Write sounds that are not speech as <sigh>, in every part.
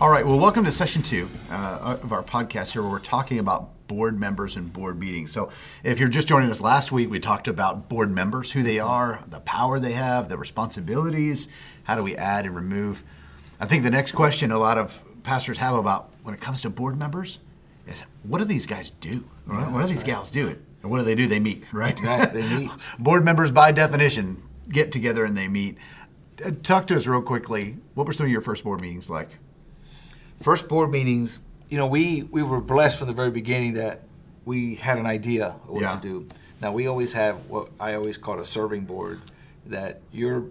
All right, well, welcome to session two uh, of our podcast here, where we're talking about board members and board meetings. So, if you're just joining us last week, we talked about board members, who they are, the power they have, the responsibilities, how do we add and remove. I think the next question a lot of pastors have about when it comes to board members is what do these guys do? Right? what do these right. gals do? And what do they do? They meet, right? Right, they meet. <laughs> board members, by definition, get together and they meet. Uh, talk to us real quickly. What were some of your first board meetings like? First board meetings, you know, we, we were blessed from the very beginning that we had an idea of what yeah. to do. Now, we always have what I always call a serving board, that your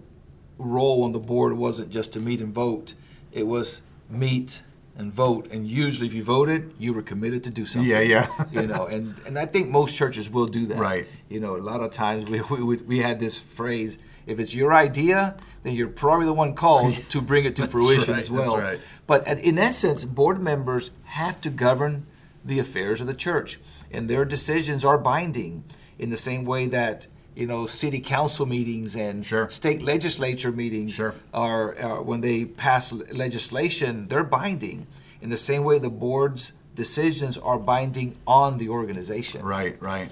role on the board wasn't just to meet and vote, it was meet, and vote. And usually, if you voted, you were committed to do something. Yeah, yeah. <laughs> you know, and, and I think most churches will do that. Right. You know, a lot of times we, we, we had this phrase if it's your idea, then you're probably the one called <laughs> to bring it to fruition right, as well. Right. But in essence, board members have to govern the affairs of the church, and their decisions are binding in the same way that you know, city council meetings and sure. state legislature meetings sure. are, are, when they pass legislation, they're binding. In the same way, the board's decisions are binding on the organization. Right, right.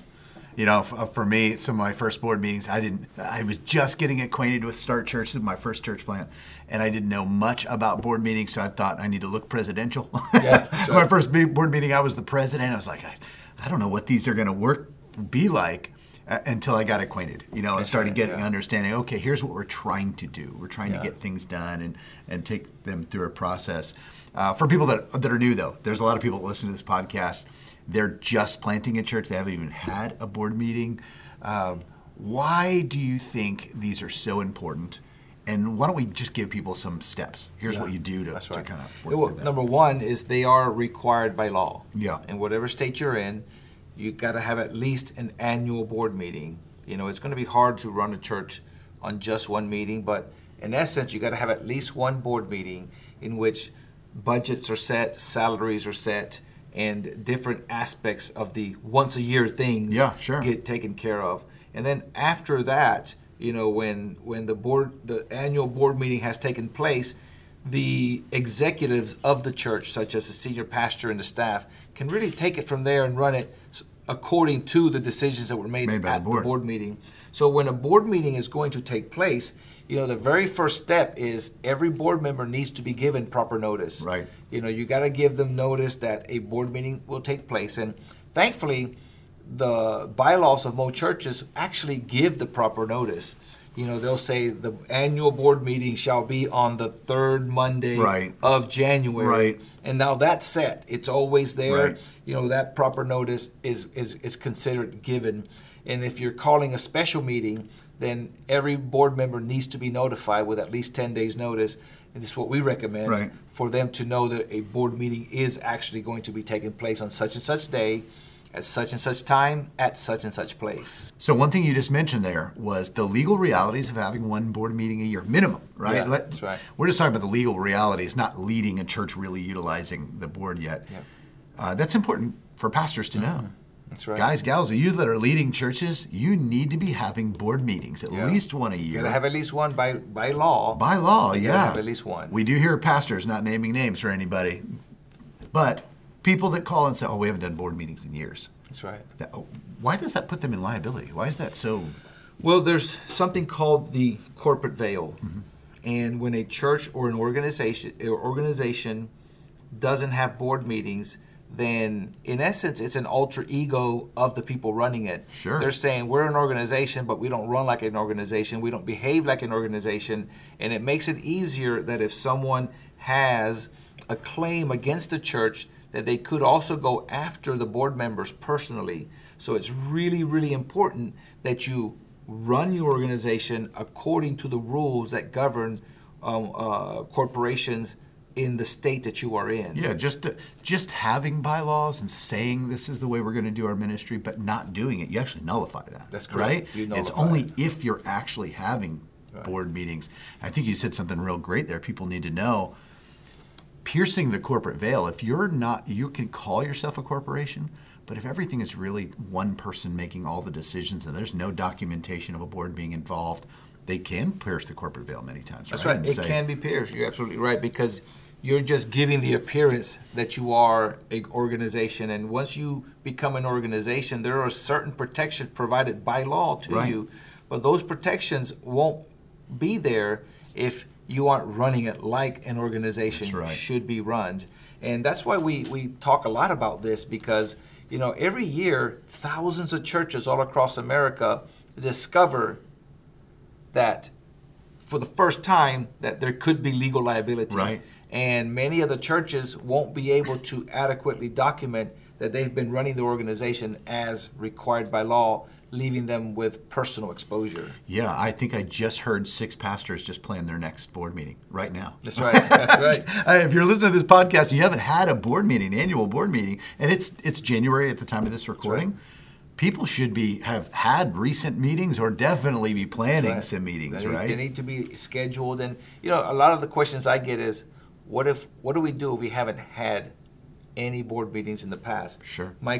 You know, for me, some of my first board meetings, I didn't. I was just getting acquainted with Start Church, my first church plant, and I didn't know much about board meetings. So I thought I need to look presidential. <laughs> Yeah, <laughs> sure. my first board meeting, I was the president. I was like, I, I don't know what these are going to work be like until I got acquainted, you know, and started getting yeah. understanding. Okay, here's what we're trying to do. We're trying yeah. to get things done and and take them through a process. Uh, for people that that are new, though, there's a lot of people that listen to this podcast. They're just planting a church. They haven't even had a board meeting. Um, why do you think these are so important? And why don't we just give people some steps? Here's yeah, what you do to, right. to kind of work well. Number one is they are required by law. Yeah. In whatever state you're in, you got to have at least an annual board meeting. You know, it's going to be hard to run a church on just one meeting, but in essence, you got to have at least one board meeting in which budgets are set, salaries are set, and different aspects of the once a year things yeah, sure. get taken care of. And then after that, you know, when when the board the annual board meeting has taken place, the executives of the church, such as the senior pastor and the staff, can really take it from there and run it according to the decisions that were made, made at the board. the board meeting. So when a board meeting is going to take place, you know, the very first step is every board member needs to be given proper notice. Right. You know, you got to give them notice that a board meeting will take place. And thankfully, the bylaws of most churches actually give the proper notice you know, they'll say the annual board meeting shall be on the third Monday right. of January. Right. And now that's set. It's always there. Right. You know, that proper notice is, is, is considered given. And if you're calling a special meeting, then every board member needs to be notified with at least 10 days' notice. And this is what we recommend right. for them to know that a board meeting is actually going to be taking place on such and such day at such and such time at such and such place. So one thing you just mentioned there was the legal realities of having one board meeting a year minimum, right? Yeah, that's right. We're just talking about the legal realities, not leading a church really utilizing the board yet. Uh, that's important for pastors to know. That's right. Guys, gals, you that are leading churches, you need to be having board meetings at Yeah. least one a You year. gotta have at least one by by law. By law, You yeah. have at least one. We do hear pastors not naming names for anybody, but people that call and say, "Oh, we haven't done board meetings in years." That's right. That, oh, why does that put them in liability? Why is that so? Well, there's something called the corporate veil, Mm-hmm. and when a church or an organization or organization doesn't have board meetings, then in essence it's an alter ego of the people running it. Sure. They're saying we're an organization, but we don't run like an organization. We don't behave like an organization, and it makes it easier that if someone has a claim against the church that they could also go after the board members personally. So it's really, really important that you run your organization according to the rules that govern um, uh, corporations in the state that you are in. Yeah, just just having bylaws and saying this is the way we're going to do our ministry, but not doing it, you actually nullify that. That's correct. Right? It's only it. if you're actually having right. board meetings. I think you said something real great there. People need to know piercing the corporate veil. If you're not, you can call yourself a corporation, but if everything is really one person making all the decisions and there's no documentation of a board being involved, they can pierce the corporate veil many times. That's right. right. It say, can be pierced. You're absolutely right because you're just giving the appearance that you are an organization. And once you become an organization, there are certain protections provided by law to right. you. But those protections won't be there if you aren't running it like an organization right. should be run. And that's why we, we talk a lot about this because, you know, every year, thousands of churches all across America discover that for the first time that there could be legal liability. Right and many of the churches won't be able to adequately document that they've been running the organization as required by law, leaving them with personal exposure. Yeah, I think I just heard six pastors just plan their next board meeting right now. That's right. That's <laughs> right. if you're listening to this podcast, you haven't had a board meeting, annual board meeting, and it's it's January at the time of this recording people should be have had recent meetings or definitely be planning right. some meetings, they, right? They need to be scheduled, and you know, a lot of the questions I get is, what if what do we do if we haven't had any board meetings in the past? Sure. My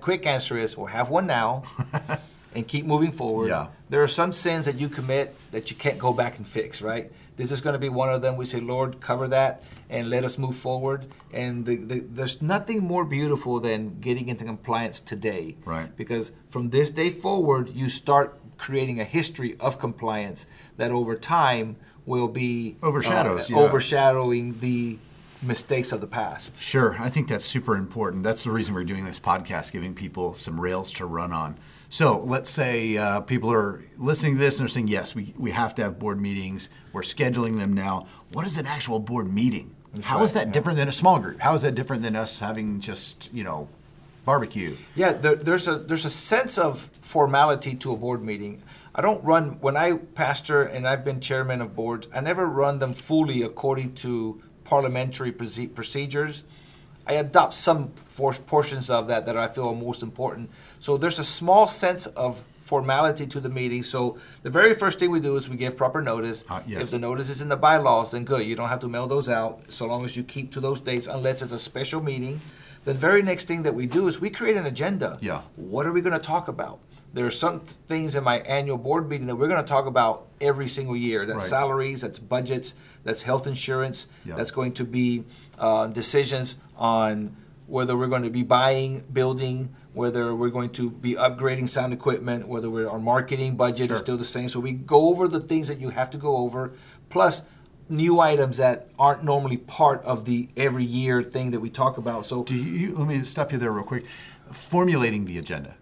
quick answer is we'll have one now <laughs> and keep moving forward. Yeah. There are some sins that you commit that you can't go back and fix, right? This is going to be one of them. We say, Lord, cover that and let us move forward. And the, the, there's nothing more beautiful than getting into compliance today. Right. Because from this day forward, you start creating a history of compliance that over time will be overshadows, uh, yeah. overshadowing the mistakes of the past. Sure, I think that's super important. That's the reason we're doing this podcast, giving people some rails to run on. So let's say uh, people are listening to this and they're saying, yes, we, we have to have board meetings. We're scheduling them now. What is an actual board meeting? That's How right, is that yeah. different than a small group? How is that different than us having just, you know, barbecue? Yeah, there, there's a there's a sense of formality to a board meeting. I don't run when I pastor and I've been chairman of boards. I never run them fully according to parliamentary procedures. I adopt some portions of that that I feel are most important. So there's a small sense of formality to the meeting. So the very first thing we do is we give proper notice. Uh, yes. If the notice is in the bylaws, then good. You don't have to mail those out so long as you keep to those dates, unless it's a special meeting. The very next thing that we do is we create an agenda. Yeah. What are we going to talk about? There are some things in my annual board meeting that we're going to talk about every single year. That's right. salaries, that's budgets, that's health insurance, that's going to be uh, decisions on whether we're going to be buying, building, whether we're going to be upgrading sound equipment, whether our marketing budget sure. is still the same. So we go over the things that you have to go over, plus new items that aren't normally part of the every year thing that we talk about. So do you? Let me stop you there real quick. Formulating the agenda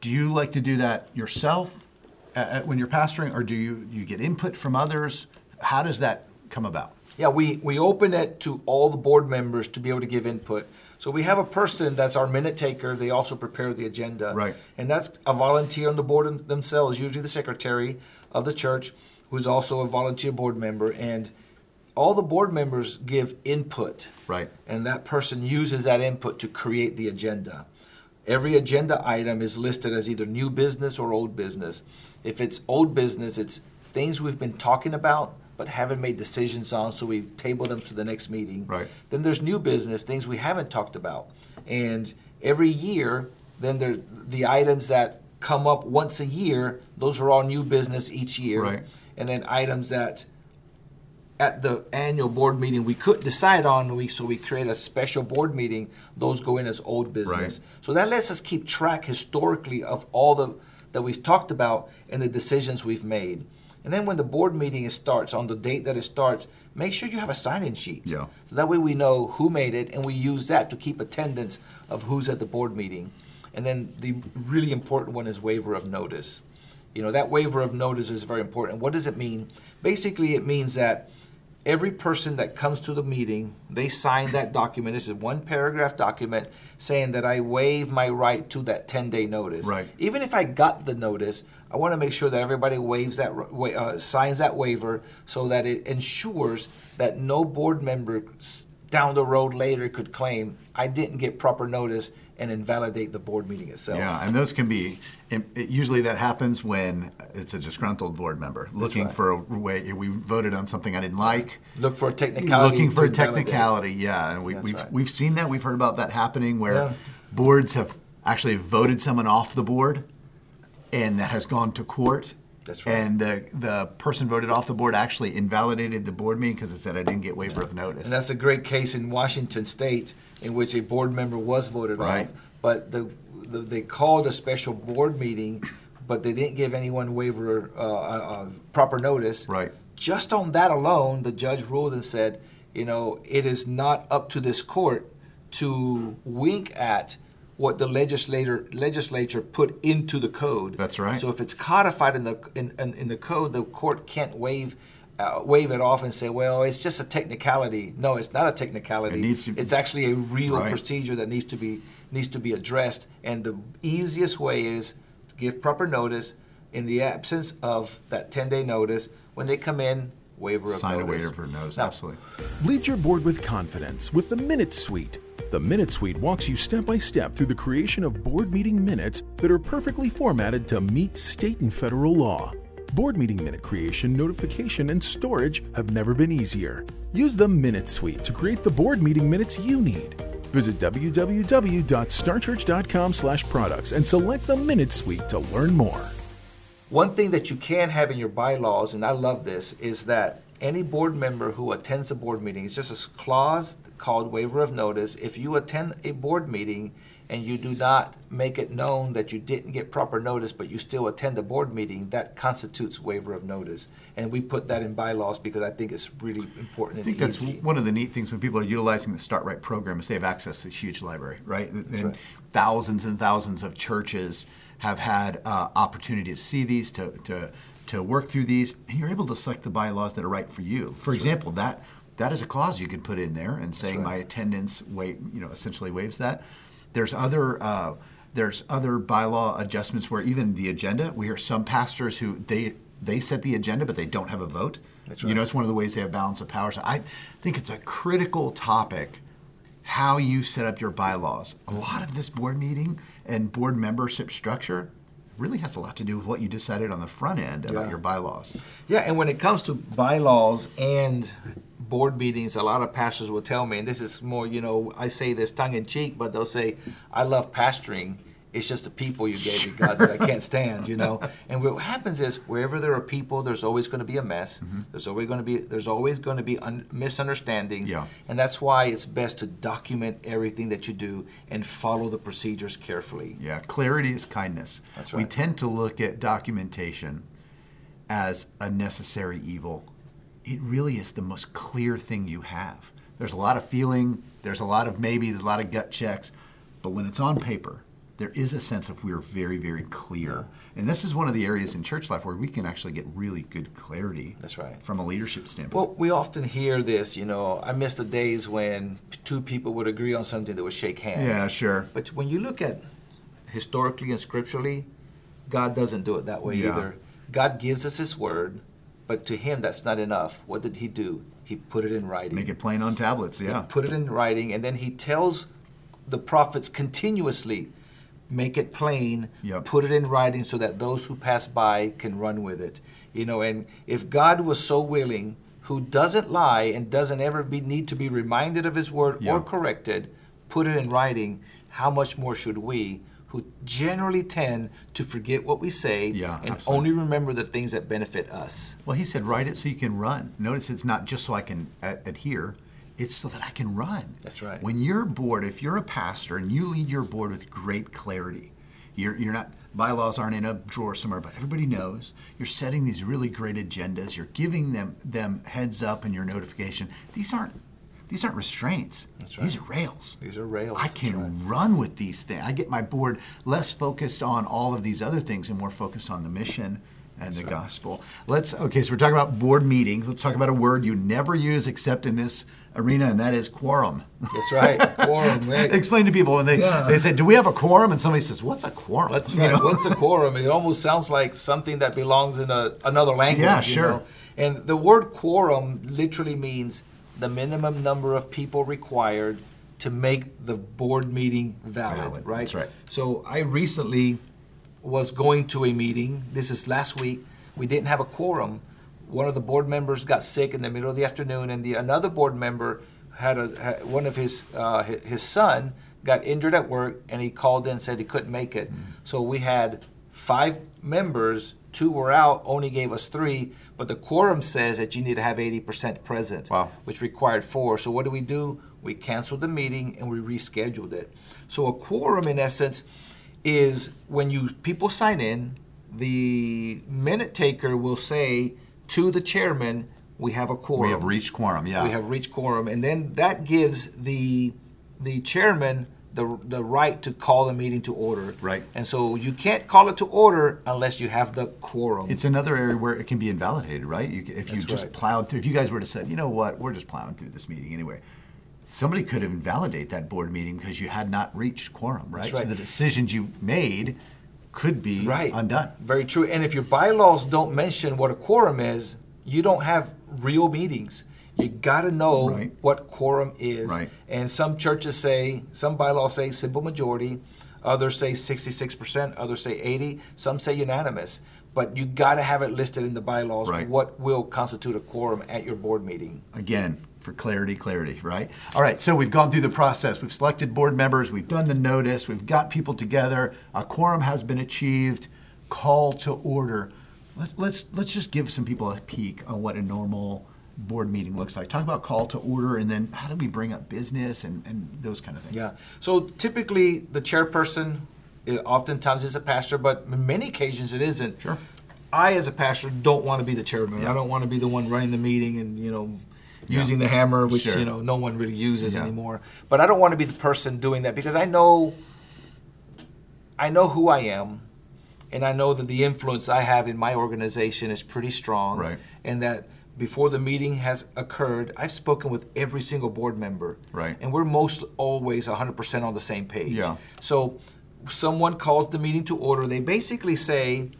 do you like to do that yourself at, when you're pastoring, or do you you get input from others? How does that come about? Yeah, we, we open it to all the board members to be able to give input. So we have a person that's our minute taker. They also prepare the agenda. Right. And that's a volunteer on the board themselves, usually the secretary of the church, who's also a volunteer board member. And all the board members give input. Right. And that person uses that input to create the agenda. Every agenda item is listed as either new business or old business. If it's old business, it's things we've been talking about but haven't made decisions on, so we table them to the next meeting. Right. Then there's new business, things we haven't talked about. And every year, then there the items that come up once a year, those are all new business each year. Right. And then items that at the annual board meeting we could decide on we so we create a special board meeting. Those go in as old business. Right. so that lets us keep track historically of all the that we've talked about and the decisions we've made. And then when the board meeting starts on the date that it starts make sure you have a sign-in sheet. Yeah. so that way we know who made it and we use that to keep attendance of who's at the board meeting. And then the really important one is waiver of notice. You know that waiver of notice is very important. What does it mean? Basically it means that every person that comes to the meeting, they sign that document. This is one paragraph document saying that I waive my right to that 10 day notice. Right. Even if I got the notice, I want to make sure that everybody waives that, uh, signs that waiver so that it ensures that no board member down the road later could claim I didn't get proper notice and invalidate the board meeting itself. Yeah, and those can be, it, usually that happens when it's a disgruntled board member looking right. for a way, we voted on something I didn't like. Look for a technicality. Looking for a technicality, yeah. And we, That's we've, right. we've seen that, we've heard about that happening where Yeah. boards have actually voted someone off the board and that has gone to court. That's right. And the, the person voted off the board actually invalidated the board meeting because it said I didn't get waiver of notice. And that's a great case in Washington State in which a board member was voted Right. off, but the, the, they called a special board meeting, but they didn't give anyone waiver, uh, uh, uh, proper notice. Right. Just on that alone, the judge ruled and said, you know, it is not up to this court to wink at what the legislator legislature put into the code. That's right. So if it's codified in the in, in, in the code, the court can't waive uh, waive it off and say, well, it's just a technicality. No, it's not a technicality. It needs to- it's actually a real Right. procedure that needs to be needs to be addressed. And the easiest way is to give proper notice. In the absence of that 10 day notice, when they come in, waiver of Sign a notice. waiver of notice, Now, absolutely. Lead your board with confidence with the Minute Suite. The Minute Suite walks you step by step through the creation of board meeting minutes that are perfectly formatted to meet state and federal law. Board meeting minute creation, notification, and storage have never been easier. Use the Minute Suite to create the board meeting minutes you need. Visit www.startchurch.com/products and select the Minute Suite to learn more. One thing that you can have in your bylaws, and I love this, is that any board member who attends a board meeting, it's just a clause called waiver of notice. If you attend a board meeting and you do not make it known that you didn't get proper notice, but you still attend the board meeting, that constitutes waiver of notice. And we put that in bylaws because I think it's really important I think that's easy. one of the neat things when people are utilizing the Start Right program is they have access to this huge library, right? And right. thousands and thousands of churches have had uh, opportunity to see these, to, to, to work through these, and you're able to select the bylaws that are right for you. For example, that that is a clause you can put in there and saying right. my attendance wait, you know, essentially waives that. There's other uh, there's other bylaw adjustments where even the agenda, we hear some pastors who they they set the agenda but they don't have a vote. That's You know, it's one of the ways they have balance of power. So I think it's a critical topic how you set up your bylaws. A lot of this board meeting and board membership structure really has a lot to do with what you decided on the front end about Yeah. your bylaws. Yeah, and when it comes to bylaws and board meetings, a lot of pastors will tell me, and this is more, you know, I say this tongue in cheek, but they'll say, I love pastoring. It's just the people you gave me, God, that I can't stand, you know. <laughs> And what happens is, wherever there are people, there's always going to be a mess. Mm-hmm. There's always going to be there's always going to be un- misunderstandings, Yeah. and that's why it's best to document everything that you do and follow the procedures carefully. Yeah, clarity is kindness. That's right. We tend to look at documentation as a necessary evil. It really is the most clear thing you have. There's a lot of feeling, there's a lot of maybe, there's a lot of gut checks, but when it's on paper, there is a sense of we're very, very clear. And this is one of the areas in church life where we can actually get really good clarity. That's right. From a leadership standpoint. Well, we often hear this, you know, I miss the days when two people would agree on something that would shake hands. yeah, sure. But when you look at historically and scripturally, God doesn't do it that way Yeah. either. God gives us His word, but to Him that's not enough. What did He do? He put it in writing. Make it plain on tablets, yeah. Put it in writing, and then He tells the prophets continuously, make it plain, Yep. put it in writing so that those who pass by can run with it. You know, and if God was so willing, who doesn't lie and doesn't ever be, need to be reminded of His word Yeah. or corrected, put it in writing, how much more should we, who generally tend to forget what we say Yeah, and absolutely. only remember the things that benefit us? Well, he said, write it so you can run. Notice it's not just so I can adhere, it's so that I can run. That's right. When you're board, if you're a pastor and you lead your board with great clarity, you're, you're not, bylaws aren't in a drawer somewhere, but everybody knows. You're setting these really great agendas. You're giving them, them heads up in your notification. These aren't, these aren't restraints. That's right. These are rails. These are rails. I can right. run with these things. I get my board less focused on all of these other things and more focused on the mission and the gospel. Let's okay. So we're talking about board meetings. Let's talk about a word you never use except in this arena, and that is quorum. That's right, quorum. <laughs> Right. Explain to people when they Yeah. they say, "Do we have a quorum?" and somebody says, "What's a quorum?" That's You know? What's a quorum? It almost sounds like something that belongs in a, another language. Yeah, you sure. know? And the word quorum literally means the minimum number of people required to make the board meeting valid, Valid, right? that's right. So I recently was going to a meeting. This is last week. We didn't have a quorum. One of the board members got sick in the middle of the afternoon, and the another board member had a had, one of his uh, his son got injured at work, and he called in and said he couldn't make it. Mm-hmm. So we had five members. Two were out. Only gave us three, but the quorum says that you need to have eighty percent present, Wow. which required four. So what do we do? We canceled the meeting and we rescheduled it. So a quorum, in essence, is when you people sign in, the minute taker will say to the chairman, "We have a quorum. we have reached quorum. Yeah, We have reached quorum," and then that gives the the chairman the the right to call the meeting to order. Right. And so you can't call it to order unless you have the quorum. It's another area where it can be invalidated, right? You, if you That's just right. plowed through, if you guys were to say, you know what, we're just plowing through this meeting anyway, somebody could invalidate that board meeting because you had not reached quorum, right? That's So the decisions you made could be right. undone. Very true. And if your bylaws don't mention what a quorum is, you don't have real meetings. You got to know Right. what quorum is. Right. And some churches say, some bylaws say simple majority, others say 66%, others say 80, some say unanimous. But you got to have it listed in the bylaws Right. what will constitute a quorum at your board meeting. Again, for clarity, clarity, right? All right, so we've gone through the process. We've selected board members, we've done the notice, we've got people together, a quorum has been achieved, call to order. Let's, let's, let's just give some people a peek on what a normal board meeting looks like. Talk about call to order and then how do we bring up business and, and those kind of things. Yeah. So typically, the chairperson, it oftentimes is a pastor, but in many occasions it isn't. Sure. I, as a pastor, don't want to be the chairman. I don't want to be the one running the meeting and you know Yeah. using the hammer, which Sure. you know no one really uses Yeah. anymore. But I don't want to be the person doing that because I know I know who I am, and I know that the influence I have in my organization is pretty strong, Right. and that before the meeting has occurred, I've spoken with every single board member, Right. and we're most always 100% on the same page. Yeah. So someone calls the meeting to order. They basically say,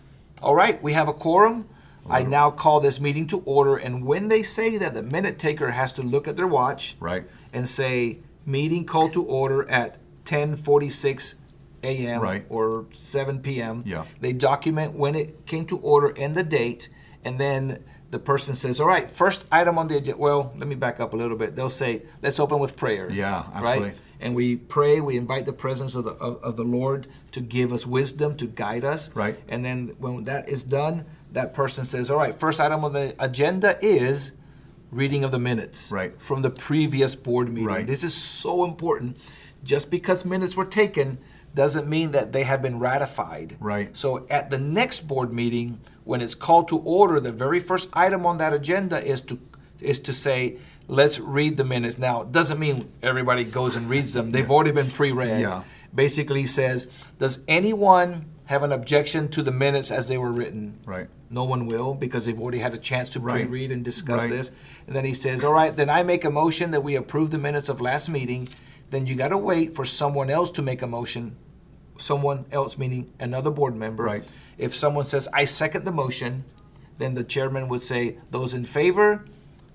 All right, we have a quorum. I mm-hmm. now call this meeting to order. And when they say that, the minute taker has to look at their watch Right. and say, Meeting called to order at 1046 a.m. Right. or 7 p.m. Yeah. They document when it came to order and the date. And then the person says, All right, first item on the agenda. Well, let me back up a little bit. They'll say, Let's open with prayer. Yeah, Right? And we pray we invite the presence of the, of, of the lord to give us wisdom to guide us Right. and then when that is done that person says all right first item on the agenda is reading of the minutes Right. from the previous board meeting Right. this is so important just because minutes were taken doesn't mean that they have been ratified Right. so at the next board meeting when it's called to order the very first item on that agenda is to is to say let's read the minutes now it doesn't mean everybody goes and reads them they've already been pre-read Yeah. basically says does anyone have an objection to the minutes as they were written Right. no one will because they've already had a chance to Right. pre-read and discuss Right. this and then he says all right then i make a motion that we approve the minutes of last meeting then you got to wait for someone else to make a motion someone else meaning another board member Right. if someone says i second the motion then the chairman would say those in favor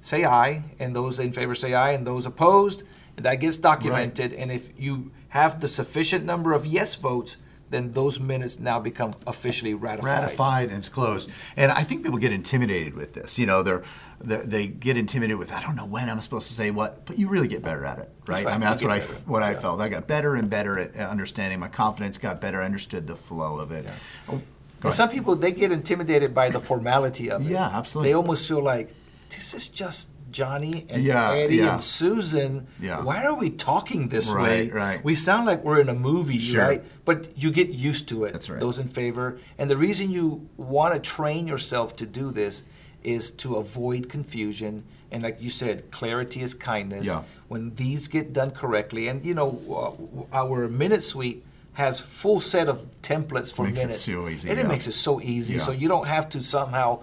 say aye and those in favor say aye and those opposed and that gets documented and if you have the sufficient number of yes votes then those minutes now become officially ratified ratified and it's closed. And I think people get intimidated with this. You know, they're, they're they get intimidated with I don't know when I'm supposed to say what, but you really get better at it, right? right. I mean, You that's what I better. what I felt. I got better and better at understanding. My confidence got better. I understood the flow of it. Oh, And some people they get intimidated by the formality of it. Yeah, absolutely. They almost feel like this is just Johnny and Yeah, Eddie yeah. and Susan. Yeah. Why are we talking this Right, way? right. We sound like we're in a movie, Sure. right? But you get used to it. That's right. Those in favor. And the reason you want to train yourself to do this is to avoid confusion. And like you said, clarity is kindness. Yeah. When these get done correctly, and you know, uh, our minute suite has full set of templates for Makes it minutes, so easy, and it yeah. makes it so easy. Yeah. So you don't have to somehow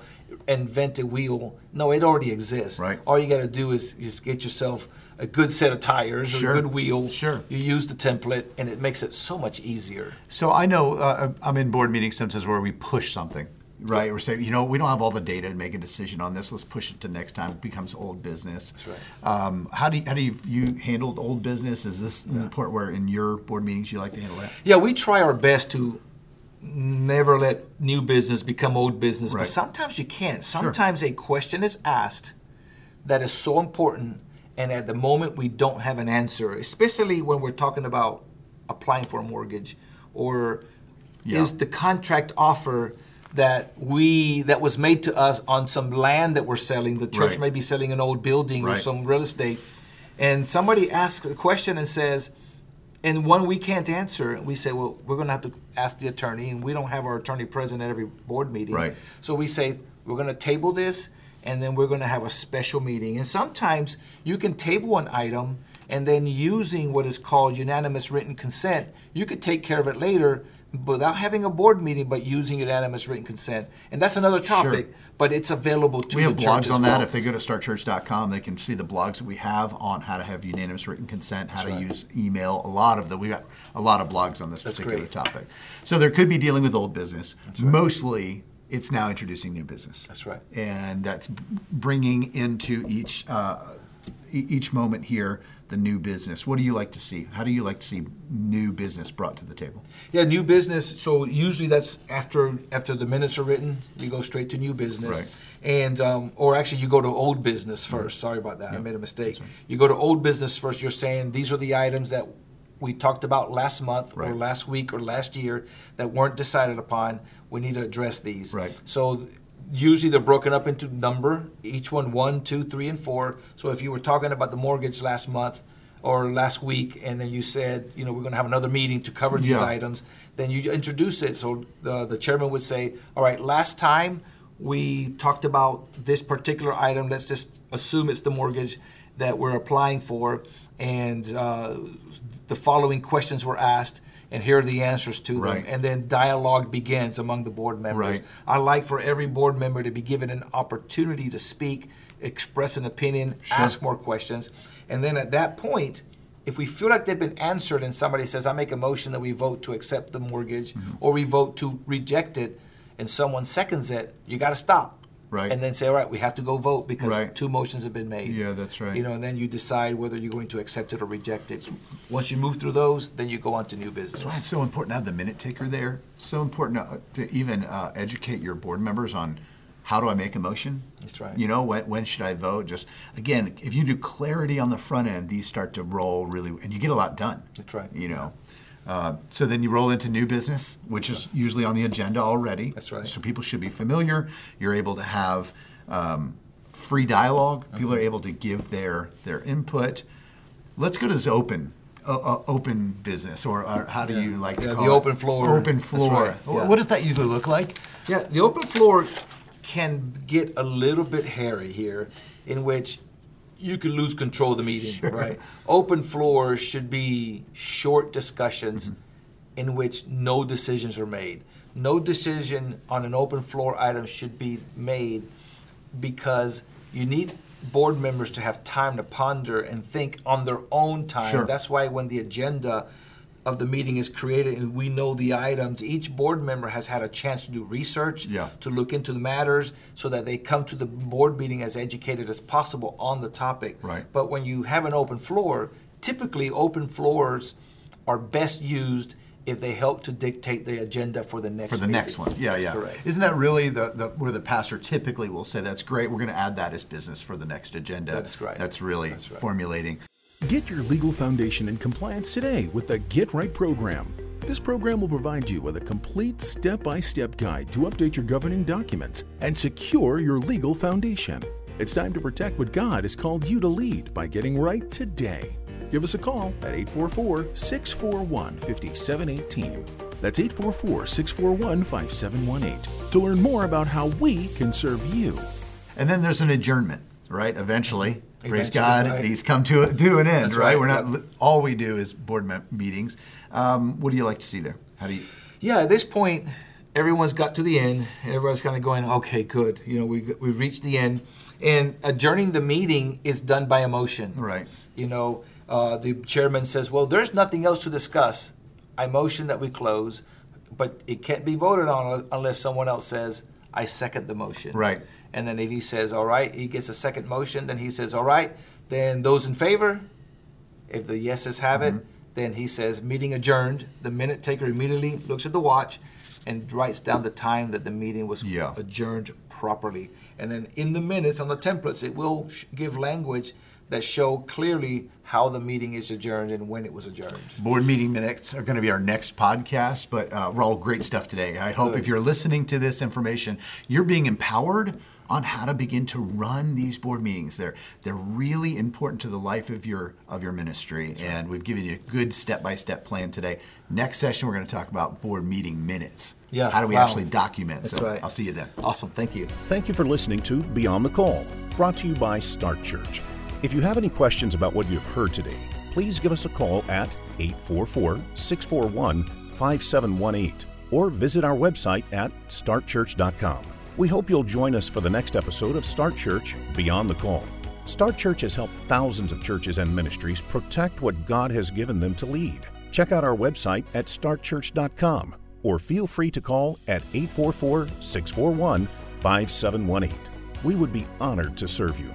invent a wheel. No, it already exists. Right. All you got to do is just get yourself a good set of tires Sure. or a good wheel. Sure. You use the template, and it makes it so much easier. So I know uh, I'm in board meetings sometimes where we push something, right? We're saying, you know, we don't have all the data to make a decision on this. Let's push it to next time. It becomes old business. That's right. Um, how do you, how do you, you handled old business? Is this the part where in your board meetings you like to handle that? Yeah, we try our best to never let new business become old business, Right. but sometimes you can't. Sometimes a question is asked that is so important, and at the moment we don't have an answer, especially when we're talking about applying for a mortgage or Yeah. is the contract offer that we that was made to us on some land that we're selling the church Right. may be selling an old building or some real estate and somebody asks a question and says and one we can't answer, we say, well, we're going to have to ask the attorney, and we don't have our attorney present at every board meeting. Right. So we say, we're going to table this, and then we're going to have a special meeting. And sometimes you can table an item, and then using what is called unanimous written consent, you could take care of it later without having a board meeting, but using unanimous written consent. And that's another topic, sure. but it's available to we have the church blogs as on well. that. If they go to startchurch.com, they can see the blogs that we have on how to have unanimous written consent, how to right. use email. A lot of the we got a lot of blogs on this That's particular great. topic. So there could be dealing with old business. Right. Mostly, it's now introducing new business. That's right. and that's bringing into each uh, each moment here the new business. What do you like to see? How do you like to see new business brought to the table? Yeah, new business. So usually that's after after the minutes are written, you go straight to new business, Right. and um, or actually you go to old business first. Sorry about that, I made a mistake. You go to old business first. You're saying these are the items that we talked about last month or last week or last year that weren't decided upon. We need to address these. Right. So usually they're broken up into number, each one one, two, three, and four. So if you were talking about the mortgage last month or last week, and then you said, you know, we're going to have another meeting to cover these Yeah. items, then you introduce it. So the, the chairman would say, all right, last time we talked about this particular item. Let's just assume it's the mortgage that we're applying for, and uh, the following questions were asked. And here are the answers to them. Right. And then dialogue begins among the board members. Right. I like for every board member to be given an opportunity to speak, express an opinion, Sure. ask more questions. And then at that point, if we feel like they've been answered and somebody says, I make a motion that we vote to accept the mortgage Mm-hmm. or we vote to reject it, and someone seconds it, you got to stop. Right. And then say, all right, we have to go vote because Right. two motions have been made. Yeah, that's right. You know, and then you decide whether you're going to accept it or reject it. Once you move through those, then you go on to new business. That's why it's so important to have the minute taker there. It's so important to, to even uh, educate your board members on how do I make a motion. That's right. You know, when, when should I vote? Just again, if you do clarity on the front end, these start to roll really, and you get a lot done. That's right. You know. Uh, so then you roll into new business, which is usually on the agenda already. That's right. So people should be familiar. You're able to have um, free dialog People are able to give their their input. Let's go to this open. Uh, uh, open business, or, or how do you like to call the it? open floor. Open floor. right, yeah. What does that usually look like? Yeah, the open floor can get a little bit hairy here, in which you could lose control of the meeting, right? Open floor should be short discussions mm-hmm. in which no decisions are made. No decision on an open floor item should be made because you need board members to have time to ponder and think on their own time. Sure. That's why when the agenda of the meeting is created and we know the items, each board member has had a chance to do research, Yeah. to look into the matters, so that they come to the board meeting as educated as possible on the topic. Right. But when you have an open floor, typically open floors are best used if they help to dictate the agenda for the next For the meeting. next one, yeah, That's yeah. correct. Isn't that really the, the where the pastor typically will say, "That's great. We're going to add that as business for the next agenda." That's right. That's really That's right. formulating. Get your legal foundation in compliance today with the Get Right program. This program will provide you with a complete step by step guide to update your governing documents and secure your legal foundation. It's time to protect what God has called you to lead by getting right today. Give us a call at 844 641 5718. That's 844 641 5718 to learn more about how we can serve you. And then there's an adjournment. right? Eventually, praise God, right. these come to a, to an end, right? right, We're not yep. all we do is board me- meetings. Um, what do you like to see there? How do you? Yeah, at this point, everyone's got to the end. Everyone's kind of going, okay, good. You know, we we've reached the end, and adjourning the meeting is done by a motion. Right. You know, uh, the chairman says, well, there's nothing else to discuss. I motion that we close, but it can't be voted on unless someone else says, I second the motion. Right. And then if he says, all right, he gets a second motion, then he says, all right, then those in favor, if the yeses have Mm-hmm. it, then he says, meeting adjourned. The minute taker immediately looks at the watch and writes down the time that the meeting was Yeah. adjourned properly. And then in the minutes on the templates, it will sh- give language that show clearly how the meeting is adjourned and when it was adjourned. Board meeting minutes are going to be our next podcast, but uh, we're all great stuff today. I hope Good. if you're listening to this information, you're being empowered on how to begin to run these board meetings. They're they're really important to the life of your of your ministry, and we've given you a good step by step plan today. Next session, we're going to talk about board meeting minutes. Yeah, how do we wow. actually document? That's so right. I'll see you then. Awesome. Thank you. Thank you for listening to Beyond the Call, brought to you by Start Church. If you have any questions about what you've heard today, please give us a call at 844 641 5718 or visit our website at startchurch.com. We hope you'll join us for the next episode of Start Church Beyond the Call. Start Church has helped thousands of churches and ministries protect what God has given them to lead. Check out our website at startchurch.com or feel free to call at 844 641 5718. We would be honored to serve you.